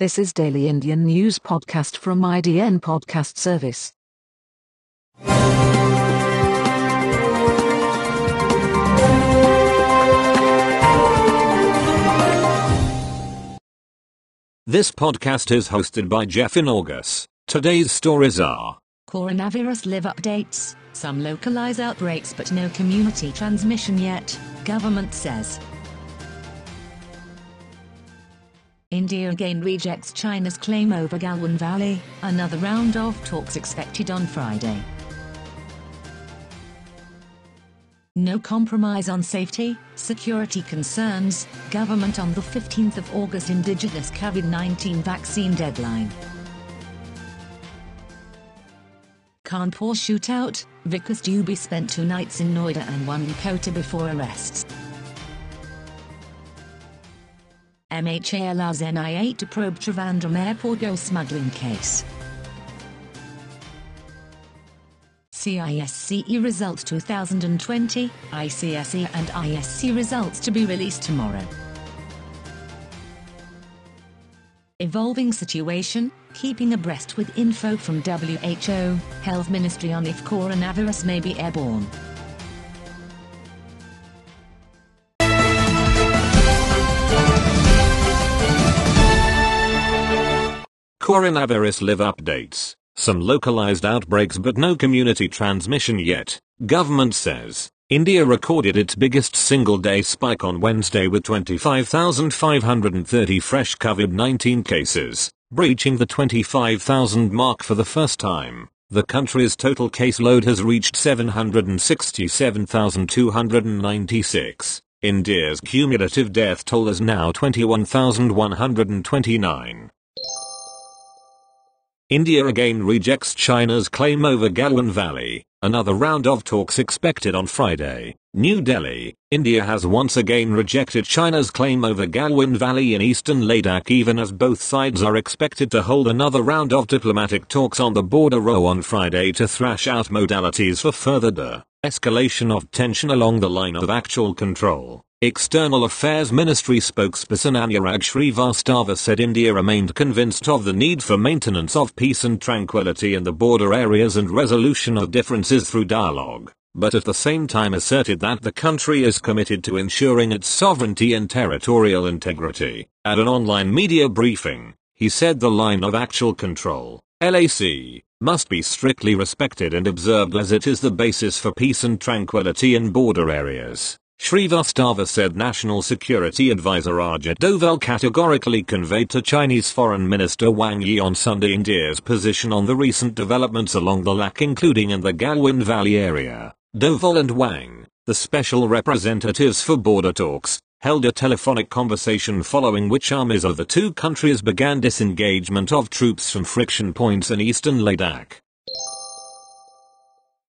This is Daily Indian News Podcast from IDN Podcast Service. This podcast is hosted by Jeff in August. Today's stories are Coronavirus live updates, some localize outbreaks but no community transmission yet, government says. India again rejects China's claim over Galwan Valley, another round of talks expected on Friday. No compromise on safety, security concerns, government on the 15th of August indigenous COVID-19 vaccine deadline. Kanpur shootout, Vikas Dubey spent two nights in Noida and one in Kota before arrests. MHA allows NIA to probe Trivandrum airport go smuggling case. CISCE results 2020, ICSE and ISC results to be released tomorrow. Evolving situation, keeping abreast with info from WHO, Health Ministry on if coronavirus may be airborne. Coronavirus live updates. Some localized outbreaks but no community transmission yet. Government says. India recorded its biggest single day spike on Wednesday with 25,530 fresh COVID-19 cases, breaching the 25,000 mark for the first time. The country's total caseload has reached 767,296. India's cumulative death toll is now 21,129. India again rejects China's claim over Galwan Valley. Another round of talks expected on Friday. New Delhi, India has once again rejected China's claim over Galwan Valley in eastern Ladakh even as both sides are expected to hold another round of diplomatic talks on the border row on Friday to thrash out modalities for further de-escalation of tension along the line of actual control. External Affairs Ministry spokesperson Anurag Shrivastava said India remained convinced of the need for maintenance of peace and tranquility in the border areas and resolution of differences through dialogue, but at the same time asserted that the country is committed to ensuring its sovereignty and territorial integrity. At an online media briefing, he said the line of actual control, LAC, must be strictly respected and observed as it is the basis for peace and tranquility in border areas. Shrivastava said National Security Advisor Ajit Doval categorically conveyed to Chinese Foreign Minister Wang Yi on Sunday India's position on the recent developments along the LAC including in the Galwan Valley area. Doval and Wang, the special representatives for border talks, held a telephonic conversation following which armies of the two countries began disengagement of troops from friction points in eastern Ladakh.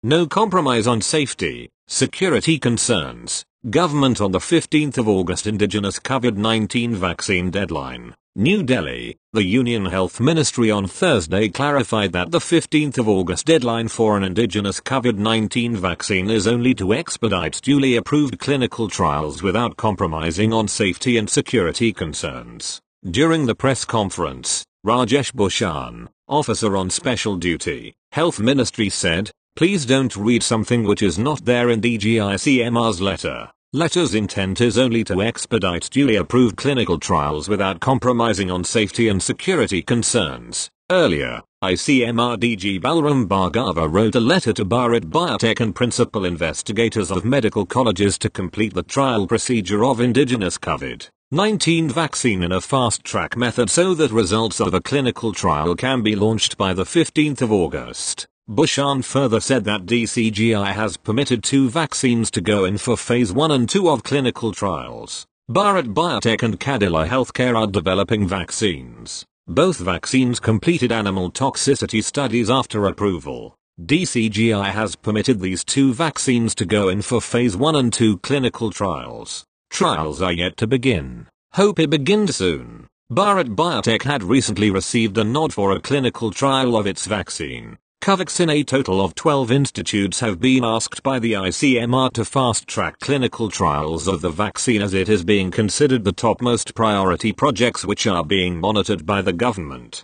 No compromise on safety, security concerns, Government on the 15th of August Indigenous COVID-19 vaccine deadline. New Delhi, the Union Health Ministry on Thursday clarified that the 15th of August deadline for an indigenous COVID-19 vaccine is only to expedite duly approved clinical trials without compromising on safety and security concerns. During the press conference, Rajesh Bhushan, officer on special duty, Health Ministry said, Please don't read something which is not there in the GICMR's letter. Letter's intent is only to expedite duly approved clinical trials without compromising on safety and security concerns. Earlier, ICMR DG Balram Bhargava wrote a letter to Bharat Biotech and principal investigators of medical colleges to complete the trial procedure of indigenous COVID-19 vaccine in a fast-track method so that results of a clinical trial can be launched by the 15th of August. Bhushan further said that DCGI has permitted two vaccines to go in for phase 1 and 2 of clinical trials. Bharat Biotech and Cadila Healthcare are developing vaccines. Both vaccines completed animal toxicity studies after approval. DCGI has permitted these two vaccines to go in for phase 1 and 2 clinical trials. Trials are yet to begin. Hope it begins soon. Bharat Biotech had recently received a nod for a clinical trial of its vaccine. Covaxin a total of 12 institutes have been asked by the ICMR to fast-track clinical trials of the vaccine as it is being considered the topmost priority projects which are being monitored by the government.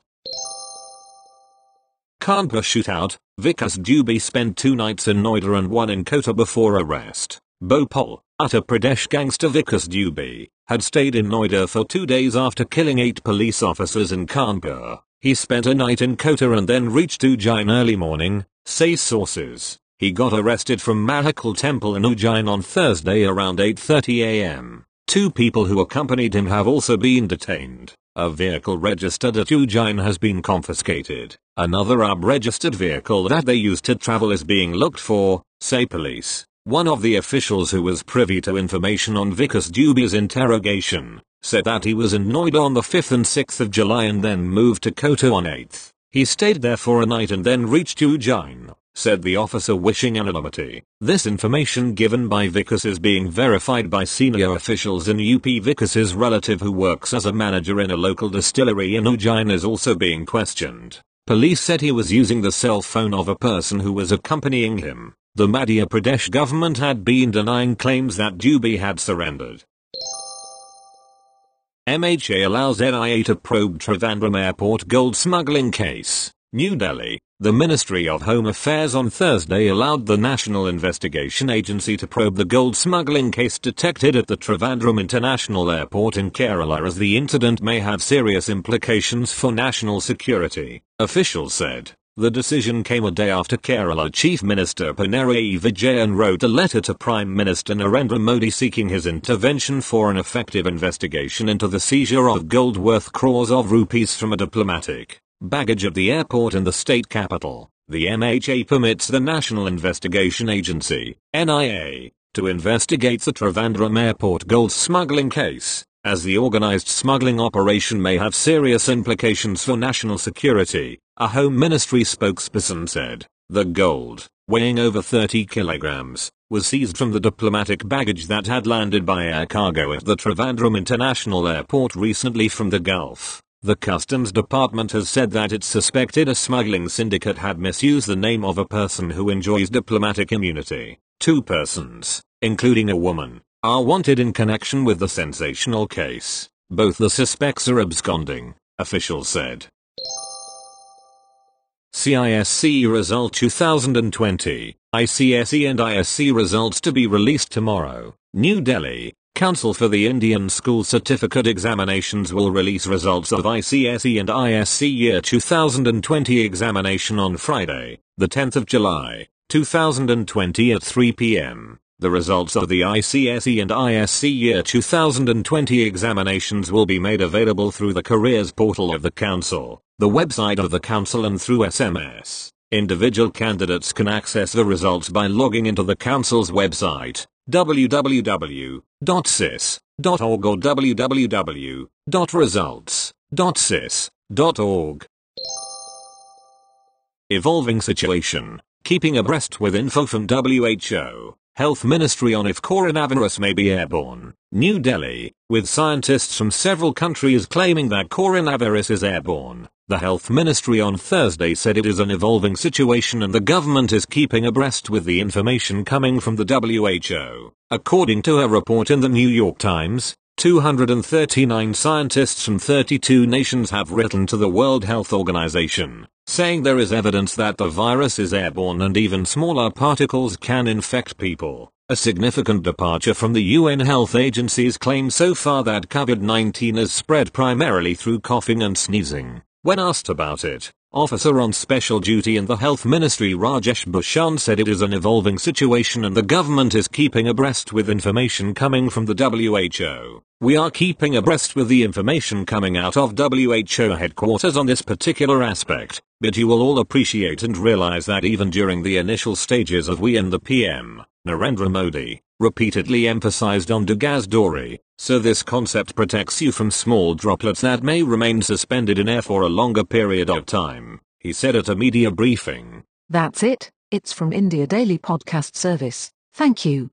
Kanpur shootout, Vikas Dubey spent two nights in Noida and one in Kota before arrest. Bhopal, Uttar Pradesh gangster Vikas Dubey, had stayed in Noida for two days after killing eight police officers in Kanpur. He spent a night in Kota and then reached Ujjain early morning, say sources. He got arrested from Mahakal Temple in Ujjain on Thursday around 8.30 am. Two people who accompanied him have also been detained. A vehicle registered at Ujjain has been confiscated. Another UP-registered vehicle that they used to travel is being looked for, say police. One of the officials who was privy to information on Vikas Dubey's interrogation said that he was annoyed on the 5th and 6th of July and then moved to Kota on 8th. He stayed there for a night and then reached Ujjain, said the officer wishing anonymity. This information given by Vikas is being verified by senior officials in UP Vikas's relative who works as a manager in a local distillery in Ujjain is also being questioned. Police said he was using the cell phone of a person who was accompanying him. The Madhya Pradesh government had been denying claims that Dubey had surrendered. MHA allows NIA to probe Trivandrum airport gold smuggling case. New Delhi, the Ministry of Home Affairs on Thursday allowed the National Investigation Agency to probe the gold smuggling case detected at the Trivandrum International Airport in Kerala as the incident may have serious implications for national security, officials said. The decision came a day after Kerala Chief Minister Pinarayi Vijayan wrote a letter to Prime Minister Narendra Modi seeking his intervention for an effective investigation into the seizure of gold worth crores of rupees from a diplomatic baggage at the airport in the state capital. The MHA permits the National Investigation Agency, NIA, to investigate the Trivandrum airport gold smuggling case, as the organized smuggling operation may have serious implications for national security, a Home Ministry spokesperson said. The gold, weighing over 30 kilograms, was seized from the diplomatic baggage that had landed by air cargo at the Trivandrum International Airport recently from the Gulf. The Customs Department has said that it suspected a smuggling syndicate had misused the name of a person who enjoys diplomatic immunity. Two persons, including a woman, are wanted in connection with the sensational case. Both the suspects are absconding, officials said. CISC Result 2020, ICSE and ISC results to be released tomorrow. New Delhi, Council for the Indian School Certificate Examinations will release results of ICSE and ISC Year 2020 examination on Friday, the 10th of July, 2020 at 3 p.m. The results of the ICSE and ISC Year 2020 examinations will be made available through the careers portal of the Council the website of the council and through SMS. Individual candidates can access the results by logging into the council's website, www.cis.org or www.results.cis.org. Evolving situation. Keeping abreast with info from WHO. Health Ministry on if coronavirus may be airborne. New Delhi, with scientists from several countries claiming that coronavirus is airborne. The Health Ministry on Thursday said it is an evolving situation and the government is keeping abreast with the information coming from the WHO. According to a report in the New York Times, 239 scientists from 32 nations have written to the World Health Organization, saying there is evidence that the virus is airborne and even smaller particles can infect people. A significant departure from the UN Health Agency's claim so far that COVID-19 is spread primarily through coughing and sneezing. When asked about it, Officer on Special Duty in the Health Ministry Rajesh Bhushan said it is an evolving situation and the government is keeping abreast with information coming from the WHO. We are keeping abreast with the information coming out of WHO headquarters on this particular aspect, but you will all appreciate and realize that even during the initial stages of we and the PM, Narendra Modi, repeatedly emphasized on Gaj Doori, so this concept protects you from small droplets that may remain suspended in air for a longer period of time, he said at a media briefing. That's it, it's from India Daily Podcast Service. Thank you.